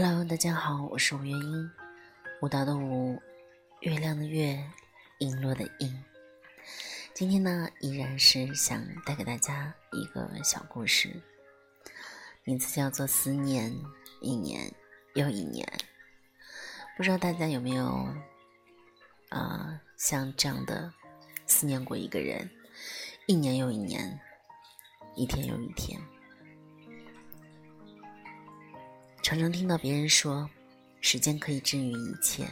Hello，大家好，我是吴月英，舞蹈的舞，月亮的月，璎珞的璎。今天呢，依然是想带给大家一个小故事，名字叫做《思念》，一年又一年。不知道大家有没有啊，像这样的思念过一个人，一年又一年，一天又一天。常常听到别人说，时间可以治愈一切。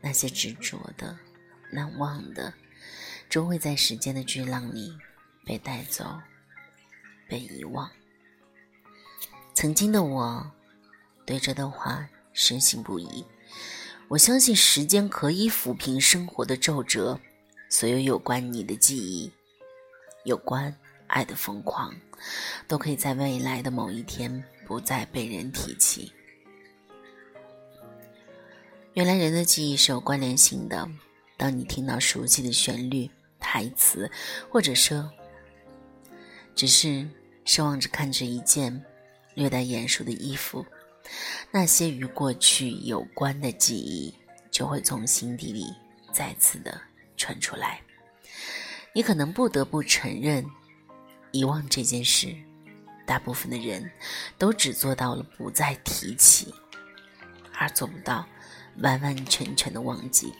那些执着的、难忘的，终会在时间的巨浪里被带走、被遗忘。曾经的我，对这段话深信不疑。我相信时间可以抚平生活的皱褶，所有有关你的记忆，有关爱的疯狂，都可以在未来的某一天。不再被人提起。原来人的记忆是有关联性的。当你听到熟悉的旋律、台词，或者说只是奢望着看着一件略带眼熟的衣服，那些与过去有关的记忆就会从心底里再次的传出来。你可能不得不承认，遗忘这件事。大部分的人都只做到了不再提起，而做不到完完全全的忘记。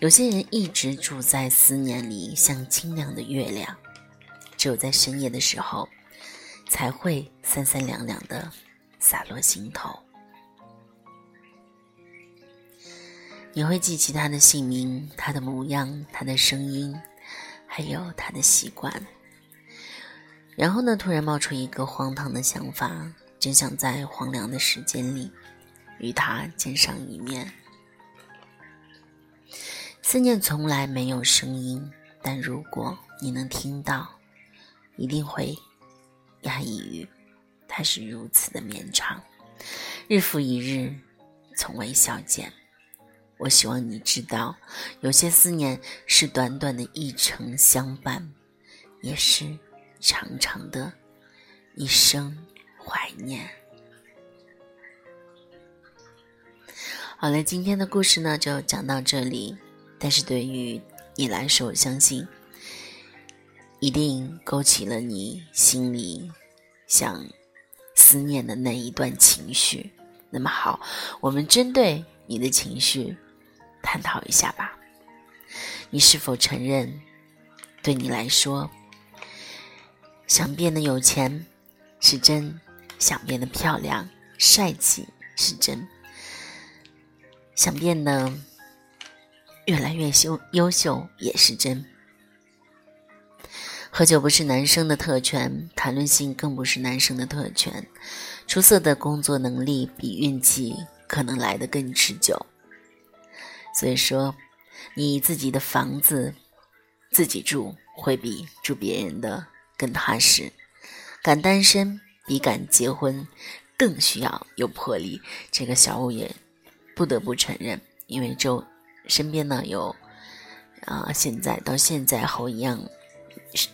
有些人一直住在思念里，像清亮的月亮，只有在深夜的时候，才会三三两两的洒落心头。你会记起他的姓名、他的模样、他的声音，还有他的习惯。然后呢？突然冒出一个荒唐的想法，真想在荒凉的时间里与他见上一面。思念从来没有声音，但如果你能听到，一定会压抑于它是如此的绵长，日复一日，从未消减。我希望你知道，有些思念是短短的一程相伴，也是。长长的一生怀念。好了，今天的故事呢就讲到这里。但是对于你来说，我相信一定勾起了你心里想思念的那一段情绪。那么好，我们针对你的情绪探讨一下吧。你是否承认，对你来说？想变得有钱是真，想变得漂亮帅气是真，想变得越来越优优秀也是真。喝酒不是男生的特权，谈论性更不是男生的特权。出色的工作能力比运气可能来得更持久。所以说，你自己的房子自己住，会比住别人的。更踏实，敢单身比敢结婚更需要有魄力。这个小五也不得不承认，因为周身边呢有啊，现在到现在和我一样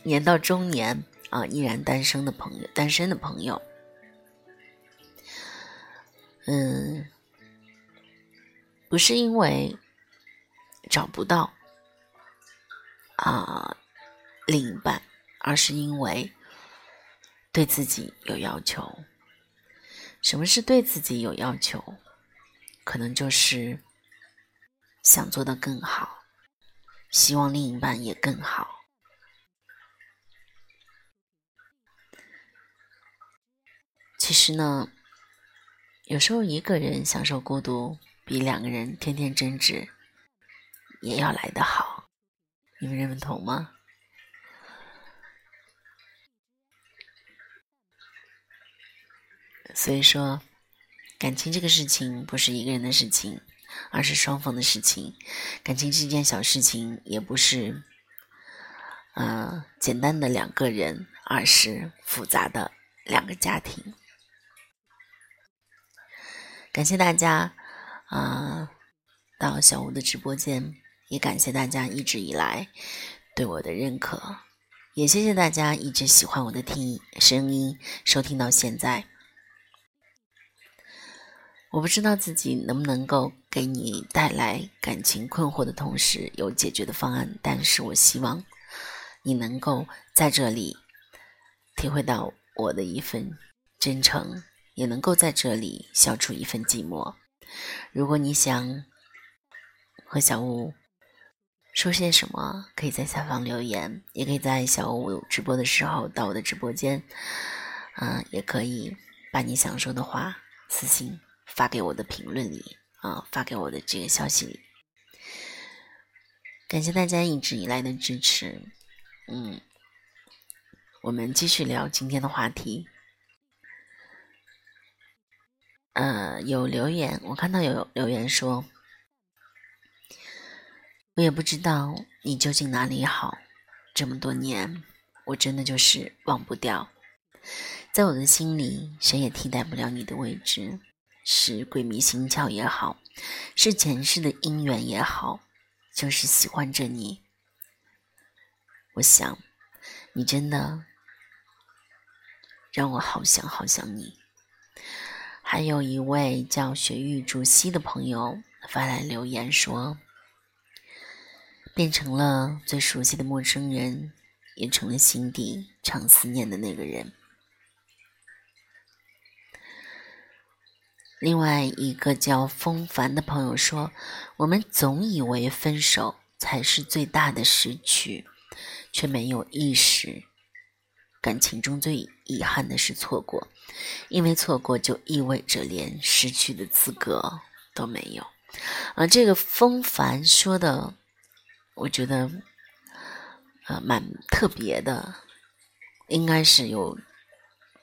年到中年啊依然单身的朋友，单身的朋友，嗯，不是因为找不到啊另一半。而是因为对自己有要求。什么是对自己有要求？可能就是想做的更好，希望另一半也更好。其实呢，有时候一个人享受孤独，比两个人天天争执也要来得好。你们认同吗？所以说，感情这个事情不是一个人的事情，而是双方的事情。感情这件小事情也不是，呃，简单的两个人，而是复杂的两个家庭。感谢大家，啊，到小吴的直播间，也感谢大家一直以来对我的认可，也谢谢大家一直喜欢我的听声音，收听到现在。我不知道自己能不能够给你带来感情困惑的同时有解决的方案，但是我希望你能够在这里体会到我的一份真诚，也能够在这里消除一份寂寞。如果你想和小五说些什么，可以在下方留言，也可以在小五直播的时候到我的直播间，嗯，也可以把你想说的话私信。发给我的评论里啊，发给我的这个消息里，感谢大家一直以来的支持。嗯，我们继续聊今天的话题。呃，有留言，我看到有留言说，我也不知道你究竟哪里好，这么多年，我真的就是忘不掉，在我的心里，谁也替代不了你的位置。是鬼迷心窍也好，是前世的姻缘也好，就是喜欢着你。我想，你真的让我好想好想你。还有一位叫雪域竹溪的朋友发来留言说：“变成了最熟悉的陌生人，也成了心底常思念的那个人。”另外一个叫风凡的朋友说：“我们总以为分手才是最大的失去，却没有意识，感情中最遗憾的是错过，因为错过就意味着连失去的资格都没有。”啊，这个风凡说的，我觉得，呃，蛮特别的，应该是有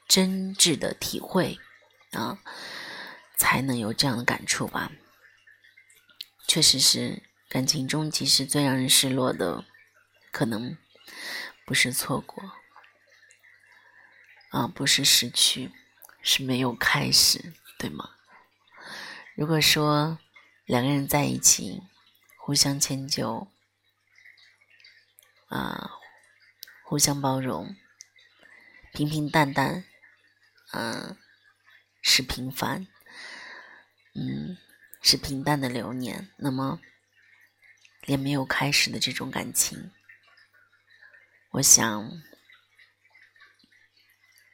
真挚的体会啊。才能有这样的感触吧。确实是感情中，其实最让人失落的，可能不是错过，啊，不是失去，是没有开始，对吗？如果说两个人在一起，互相迁就，啊，互相包容，平平淡淡，嗯，是平凡。嗯，是平淡的流年。那么，连没有开始的这种感情，我想，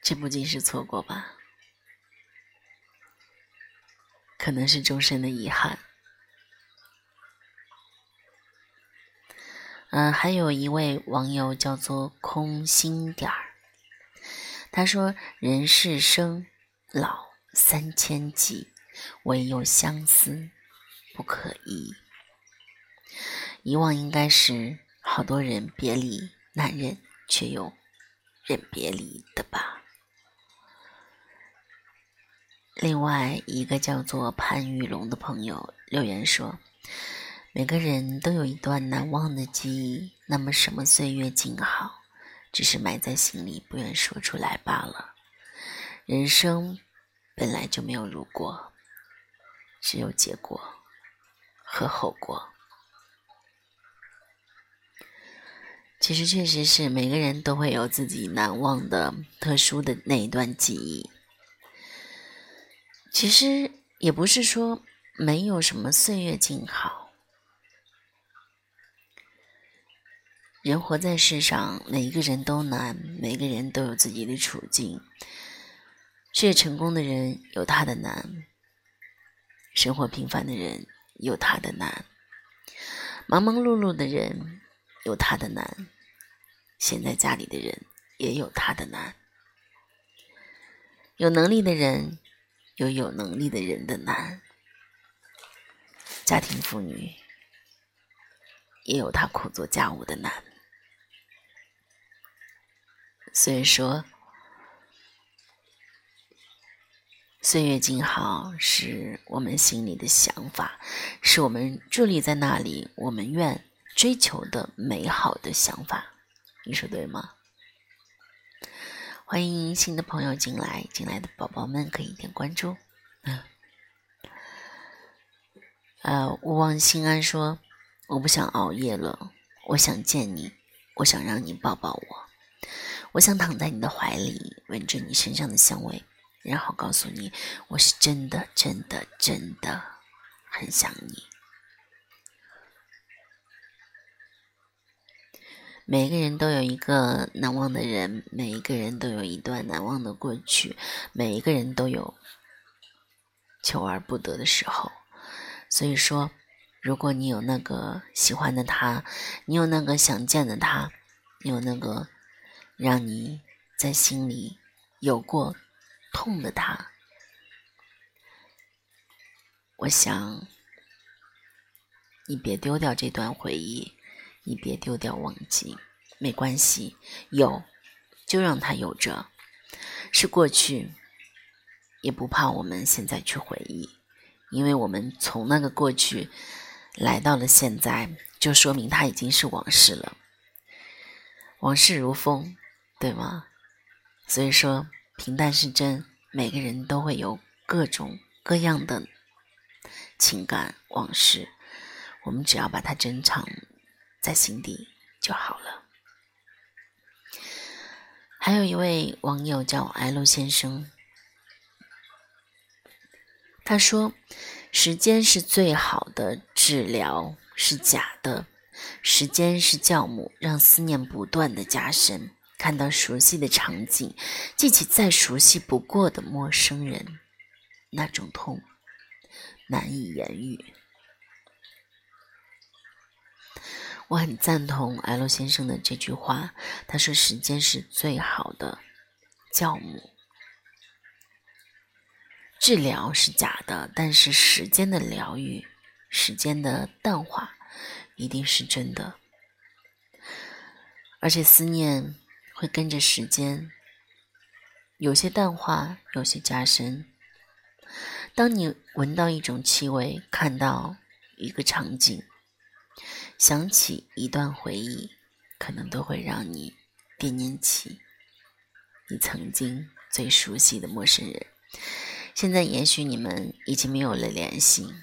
这不仅是错过吧，可能是终身的遗憾。嗯，还有一位网友叫做空心点儿，他说：“人世生老三千计。”唯有相思不可遗，遗忘应该是好多人别离难忍却又忍别离的吧。另外一个叫做潘玉龙的朋友留言说：“每个人都有一段难忘的记忆，那么什么岁月静好，只是埋在心里不愿说出来罢了。人生本来就没有如果。”只有结果和后果。其实，确实是每个人都会有自己难忘的、特殊的那一段记忆。其实也不是说没有什么岁月静好。人活在世上，每一个人都难，每个人都有自己的处境。事业成功的人有他的难。生活平凡的人有他的难，忙忙碌碌的人有他的难，闲在家里的人也有他的难。有能力的人有有能力的人的难，家庭妇女也有她苦做家务的难。所以说。岁月静好是我们心里的想法，是我们伫立在那里，我们愿追求的美好的想法，你说对吗？欢迎新的朋友进来，进来的宝宝们可以点关注。呃，勿忘心安说：“我不想熬夜了，我想见你，我想让你抱抱我，我想躺在你的怀里，闻着你身上的香味。”然后告诉你，我是真的、真的、真的很想你。每个人都有一个难忘的人，每一个人都有一段难忘的过去，每一个人都有求而不得的时候。所以说，如果你有那个喜欢的他，你有那个想见的他，你有那个让你在心里有过。痛的他，我想你别丢掉这段回忆，你别丢掉忘记，没关系，有就让它有着，是过去，也不怕我们现在去回忆，因为我们从那个过去来到了现在，就说明它已经是往事了，往事如风，对吗？所以说。平淡是真，每个人都会有各种各样的情感往事，我们只要把它珍藏在心底就好了。还有一位网友叫 L 先生，他说：“时间是最好的治疗，是假的，时间是酵母，让思念不断的加深。”看到熟悉的场景，记起再熟悉不过的陌生人，那种痛难以言喻。我很赞同 L 先生的这句话，他说：“时间是最好的教母，治疗是假的，但是时间的疗愈，时间的淡化，一定是真的。而且思念。”会跟着时间，有些淡化，有些加深。当你闻到一种气味，看到一个场景，想起一段回忆，可能都会让你惦念起你曾经最熟悉的陌生人。现在也许你们已经没有了联系，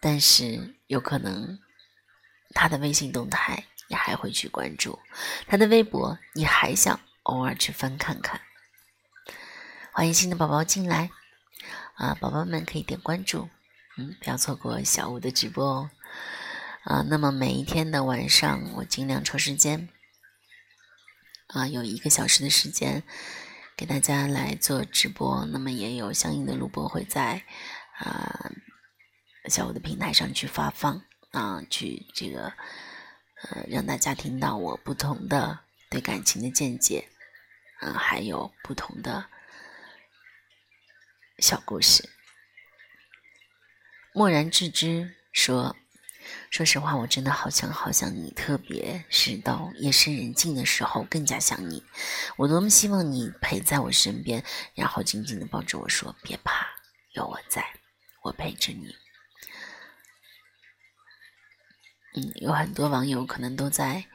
但是有可能他的微信动态。还会去关注他的微博，你还想偶尔去翻看看。欢迎新的宝宝进来啊，宝宝们可以点关注，嗯，不要错过小五的直播哦。啊，那么每一天的晚上，我尽量抽时间啊，有一个小时的时间给大家来做直播，那么也有相应的录播会在啊小五的平台上去发放啊，去这个。呃，让大家听到我不同的对感情的见解，呃，还有不同的小故事。漠然置之说：“说实话，我真的好想好想你，特别是到夜深人静的时候，更加想你。我多么希望你陪在我身边，然后紧紧的抱着我说：别怕，有我在，我陪着你。”嗯，有很多网友可能都在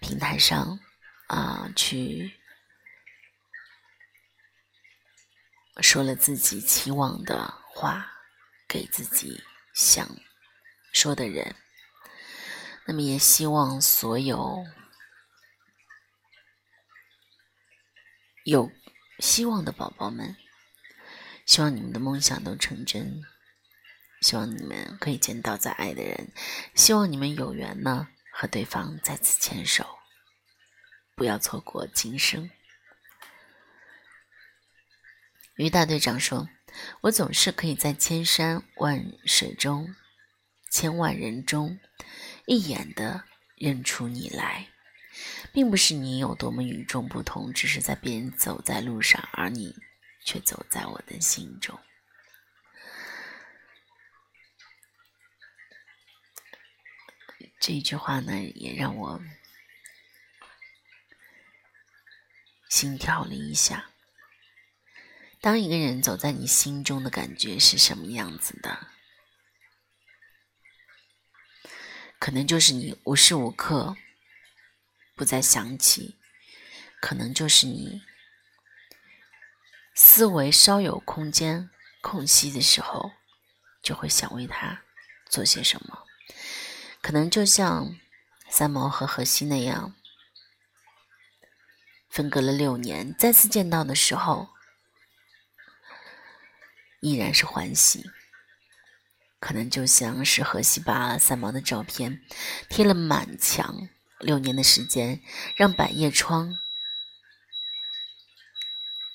平台上啊，去说了自己期望的话，给自己想说的人。那么，也希望所有有希望的宝宝们，希望你们的梦想都成真。希望你们可以见到在爱的人，希望你们有缘呢，和对方再次牵手，不要错过今生。于大队长说：“我总是可以在千山万水中、千万人中，一眼的认出你来，并不是你有多么与众不同，只是在别人走在路上，而你却走在我的心中。”这一句话呢，也让我心跳了一下。当一个人走在你心中的感觉是什么样子的？可能就是你无时无刻不再想起，可能就是你思维稍有空间空隙的时候，就会想为他做些什么。可能就像三毛和荷西那样，分隔了六年，再次见到的时候，依然是欢喜。可能就像是荷西把三毛的照片贴了满墙，六年的时间，让百叶窗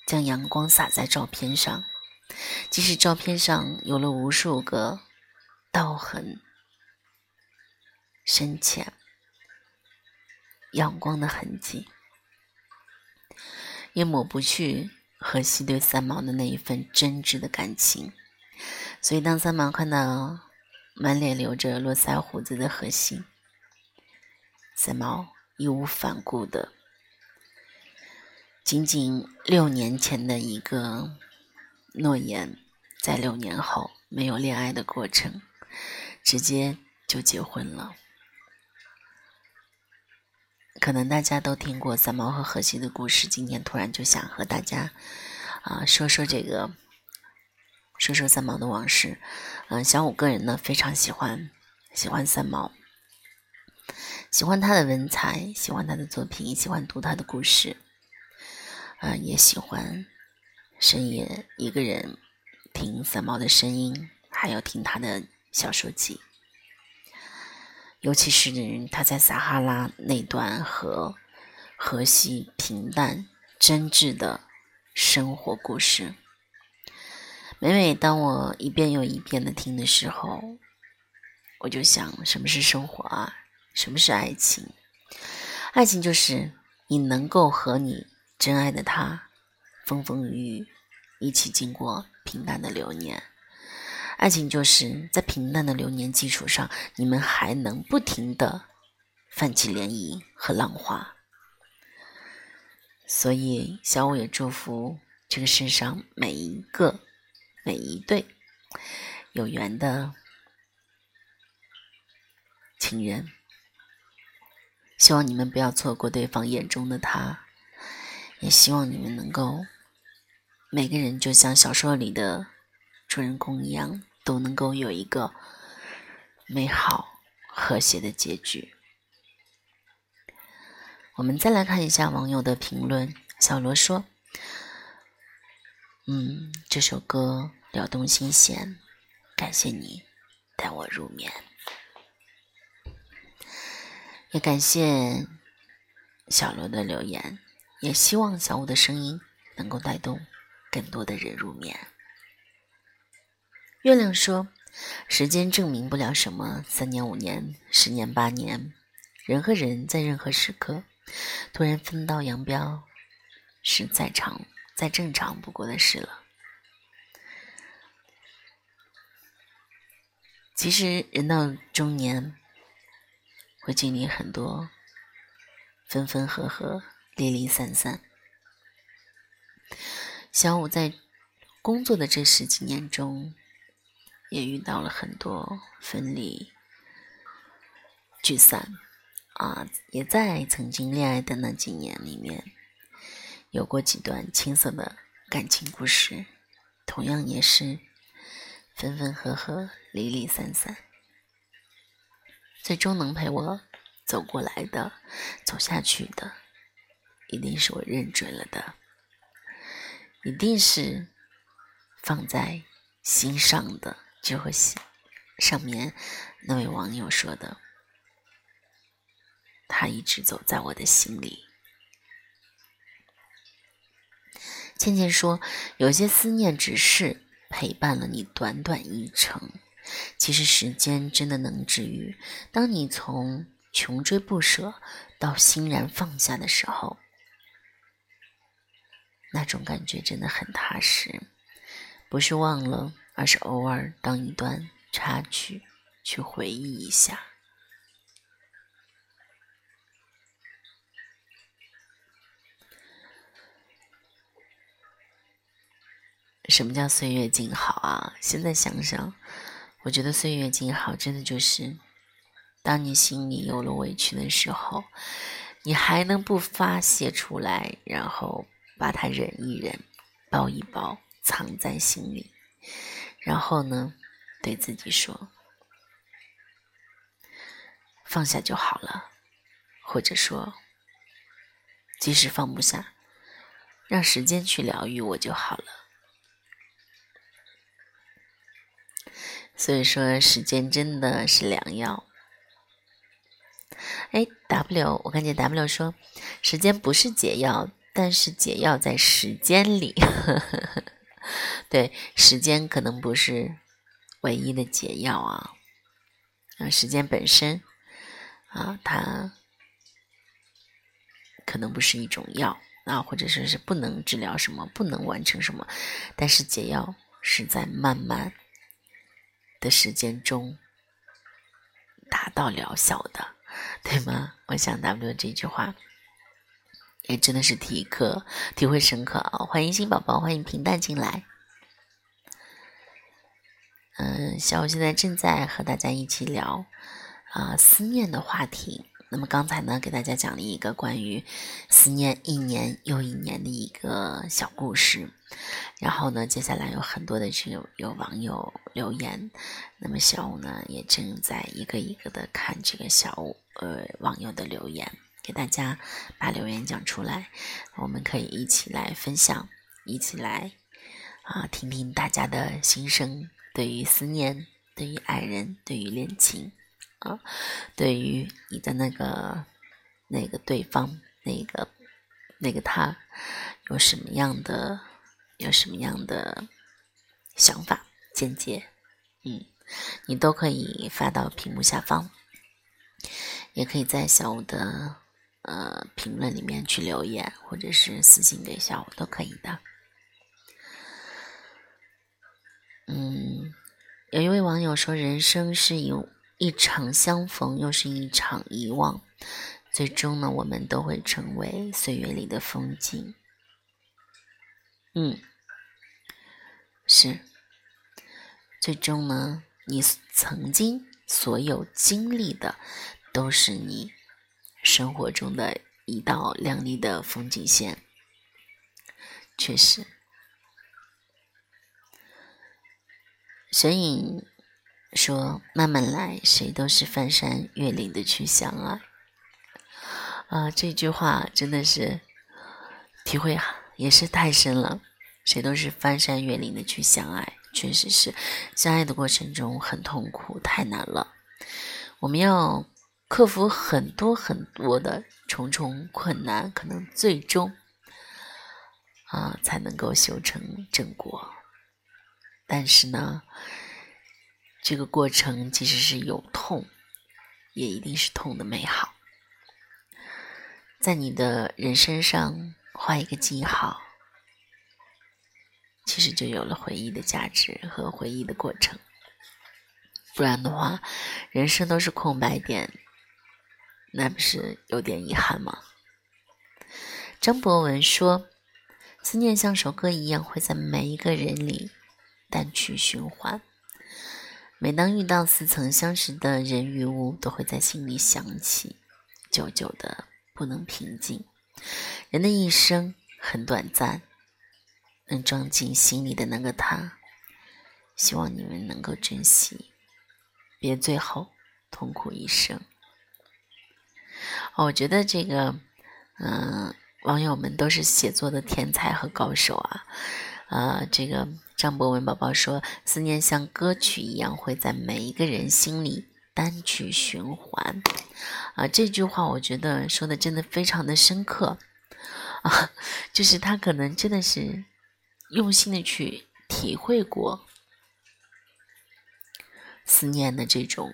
将阳光洒在照片上，即使照片上有了无数个刀痕，深浅，阳光的痕迹，也抹不去荷西对三毛的那一份真挚的感情。所以，当三毛看到满脸留着络腮胡子的荷西，三毛义无反顾的，仅仅六年前的一个诺言，在六年后没有恋爱的过程，直接就结婚了。可能大家都听过三毛和荷西的故事，今天突然就想和大家啊说说这个。说说三毛的往事，嗯，小五个人呢非常喜欢喜欢三毛，喜欢他的文采，喜欢他的作品，喜欢读他的故事，啊，也喜欢深夜一个人听三毛的声音，还要听他的小说集，尤其是他在撒哈拉那段和荷西平淡真挚的生活故事。每每当我一遍又一遍的听的时候，我就想：什么是生活啊？什么是爱情？爱情就是你能够和你真爱的他风风雨雨一起经过平淡的流年。爱情就是在平淡的流年基础上，你们还能不停的泛起涟漪和浪花。所以，小五也祝福这个世上每一个。每一对有缘的情人，希望你们不要错过对方眼中的他，也希望你们能够每个人就像小说里的主人公一样，都能够有一个美好和谐的结局。我们再来看一下网友的评论，小罗说：“嗯，这首歌。”撩动心弦，感谢你带我入眠，也感谢小罗的留言，也希望小五的声音能够带动更多的人入眠。月亮说：“时间证明不了什么，三年、五年、十年、八年，人和人在任何时刻突然分道扬镳，是再长再正常不过的事了。”其实人到中年，会经历很多分分合合、离离散散。小五在工作的这十几年中，也遇到了很多分离、聚散，啊，也在曾经恋爱的那几年里面，有过几段青涩的感情故事，同样也是。分分合合，离离散散，最终能陪我走过来的、走下去的，一定是我认准了的，一定是放在心上的。就和上面那位网友说的，他一直走在我的心里。倩倩说，有些思念只是。陪伴了你短短一程，其实时间真的能治愈。当你从穷追不舍到欣然放下的时候，那种感觉真的很踏实。不是忘了，而是偶尔当一段插曲去回忆一下。什么叫岁月静好啊？现在想想，我觉得岁月静好真的就是，当你心里有了委屈的时候，你还能不发泄出来，然后把它忍一忍，包一包，藏在心里，然后呢，对自己说，放下就好了，或者说，即使放不下，让时间去疗愈我就好了。所以说，时间真的是良药。哎，W，我看见 W 说，时间不是解药，但是解药在时间里。呵呵呵对，时间可能不是唯一的解药啊。啊，时间本身啊，它可能不是一种药啊，或者说是不能治疗什么，不能完成什么，但是解药是在慢慢的时间中达到疗效的。对吗？我想 W 这句话也真的是体刻体会深刻啊！欢迎新宝宝，欢迎平淡进来。嗯，小五现在正在和大家一起聊啊思念的话题。那么刚才呢，给大家讲了一个关于思念一年又一年的一个小故事。然后呢，接下来有很多的这个有网友留言，那么小五呢也正在一个一个的看这个小五呃网友的留言，给大家把留言讲出来，我们可以一起来分享，一起来啊听听大家的心声，对于思念，对于爱人，对于恋情啊，对于你的那个那个对方，那个那个他有什么样的？有什么样的想法、见解，嗯，你都可以发到屏幕下方，也可以在小五的呃评论里面去留言，或者是私信给小五都可以的。嗯，有一位网友说：“人生是有一场相逢，又是一场遗忘，最终呢，我们都会成为岁月里的风景。”嗯。是，最终呢，你曾经所有经历的，都是你生活中的一道亮丽的风景线。确实，神隐说：“慢慢来，谁都是翻山越岭的去相爱。”啊，这句话真的是体会也是太深了。谁都是翻山越岭的去相爱，确实是相爱的过程中很痛苦，太难了。我们要克服很多很多的重重困难，可能最终啊才能够修成正果。但是呢，这个过程即使是有痛，也一定是痛的美好。在你的人生上画一个记号。其实就有了回忆的价值和回忆的过程，不然的话，人生都是空白点，那不是有点遗憾吗？张博文说：“思念像首歌一样，会在每一个人里单曲循环。每当遇到似曾相识的人与物，都会在心里响起，久久的不能平静。人的一生很短暂。”能装进心里的那个他，希望你们能够珍惜，别最后痛苦一生。哦，我觉得这个，嗯，网友们都是写作的天才和高手啊！啊，这个张博文宝宝说：“思念像歌曲一样，会在每一个人心里单曲循环。”啊，这句话我觉得说的真的非常的深刻啊，就是他可能真的是。用心的去体会过思念的这种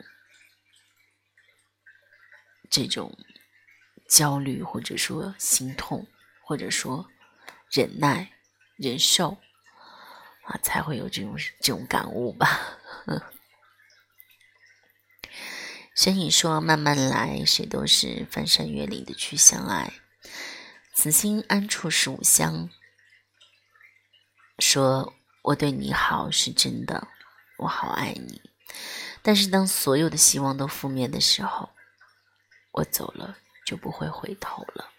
这种焦虑，或者说心痛，或者说忍耐、忍受啊，才会有这种这种感悟吧。所以说：“慢慢来，谁都是翻山越岭的去相爱，此心安处是吾乡。”说我对你好是真的，我好爱你。但是当所有的希望都覆灭的时候，我走了就不会回头了。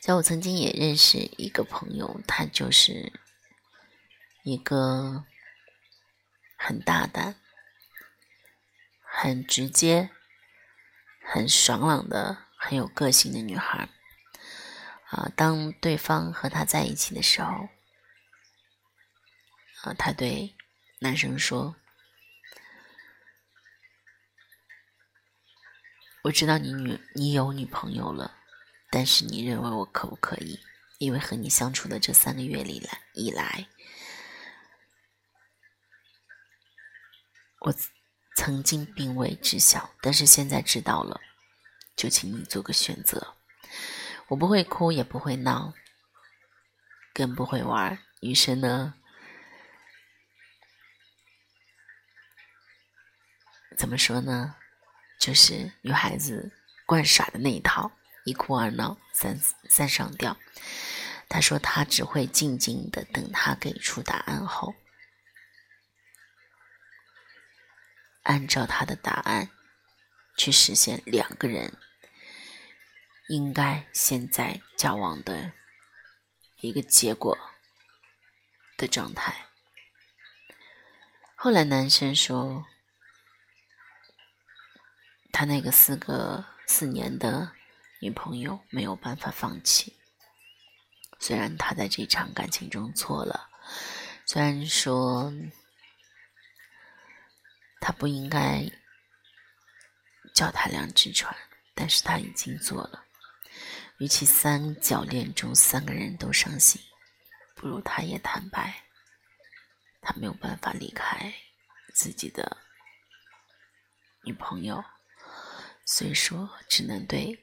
像我曾经也认识一个朋友，他就是一个很大胆、很直接、很爽朗的、很有个性的女孩。啊，当对方和他在一起的时候。啊，他对男生说：“我知道你女你有女朋友了，但是你认为我可不可以？因为和你相处的这三个月里来以来，我曾经并未知晓，但是现在知道了，就请你做个选择。我不会哭，也不会闹，更不会玩。余生呢？怎么说呢？就是女孩子惯耍的那一套，一哭二闹三三上吊。他说他只会静静的等他给出答案后，按照他的答案去实现两个人应该现在交往的一个结果的状态。后来男生说。他那个四个四年的女朋友没有办法放弃，虽然他在这场感情中错了，虽然说他不应该脚踏两只船，但是他已经做了。与其三角恋中三个人都伤心，不如他也坦白，他没有办法离开自己的女朋友。所以说，只能对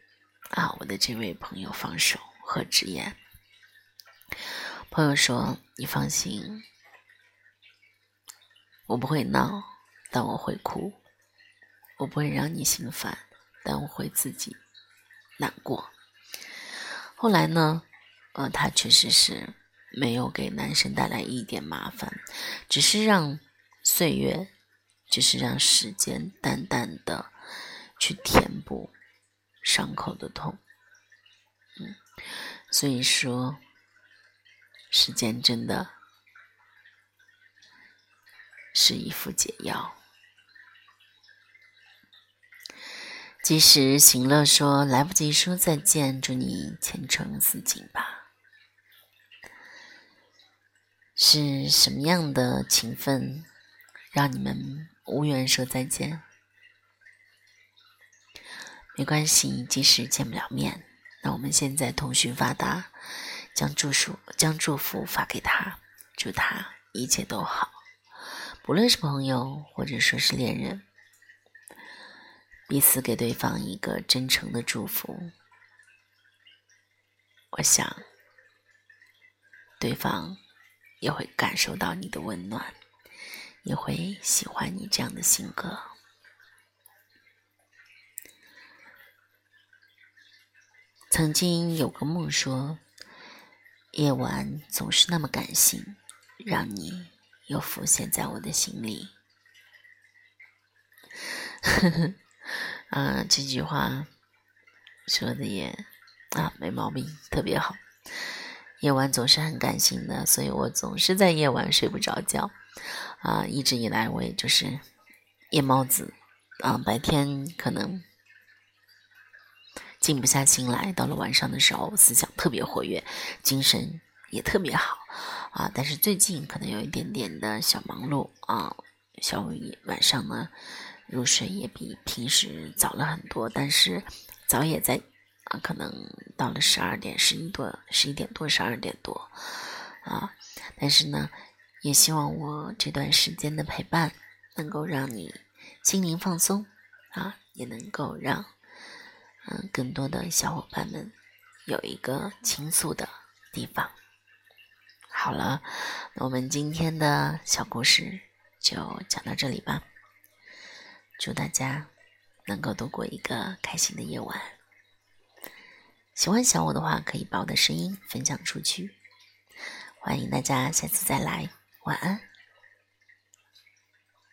啊我的这位朋友放手和直言。朋友说：“你放心，我不会闹，但我会哭；我不会让你心烦，但我会自己难过。”后来呢，呃，他确实是没有给男生带来一点麻烦，只是让岁月，只是让时间淡淡的。去填补伤口的痛，嗯，所以说，时间真的是一副解药。及时行乐说：“来不及说再见，祝你前程似锦吧。”是什么样的情分，让你们无缘说再见？没关系，即使见不了面，那我们现在通讯发达，将祝福将祝福发给他，祝他一切都好。不论是朋友或者说是恋人，彼此给对方一个真诚的祝福，我想对方也会感受到你的温暖，也会喜欢你这样的性格。曾经有个梦说，夜晚总是那么感性，让你又浮现在我的心里。呵呵，啊，这句话说的也啊没毛病，特别好。夜晚总是很感性的，所以我总是在夜晚睡不着觉。啊，一直以来我也就是夜猫子，啊，白天可能。静不下心来，到了晚上的时候，思想特别活跃，精神也特别好啊。但是最近可能有一点点的小忙碌啊，小晚上呢入睡也比平时早了很多，但是早也在啊，可能到了十二点、十一多、十一点多、十二点多啊。但是呢，也希望我这段时间的陪伴能够让你心灵放松啊，也能够让。嗯，更多的小伙伴们有一个倾诉的地方。好了，我们今天的小故事就讲到这里吧。祝大家能够度过一个开心的夜晚。喜欢小我的话，可以把我的声音分享出去。欢迎大家下次再来。晚安。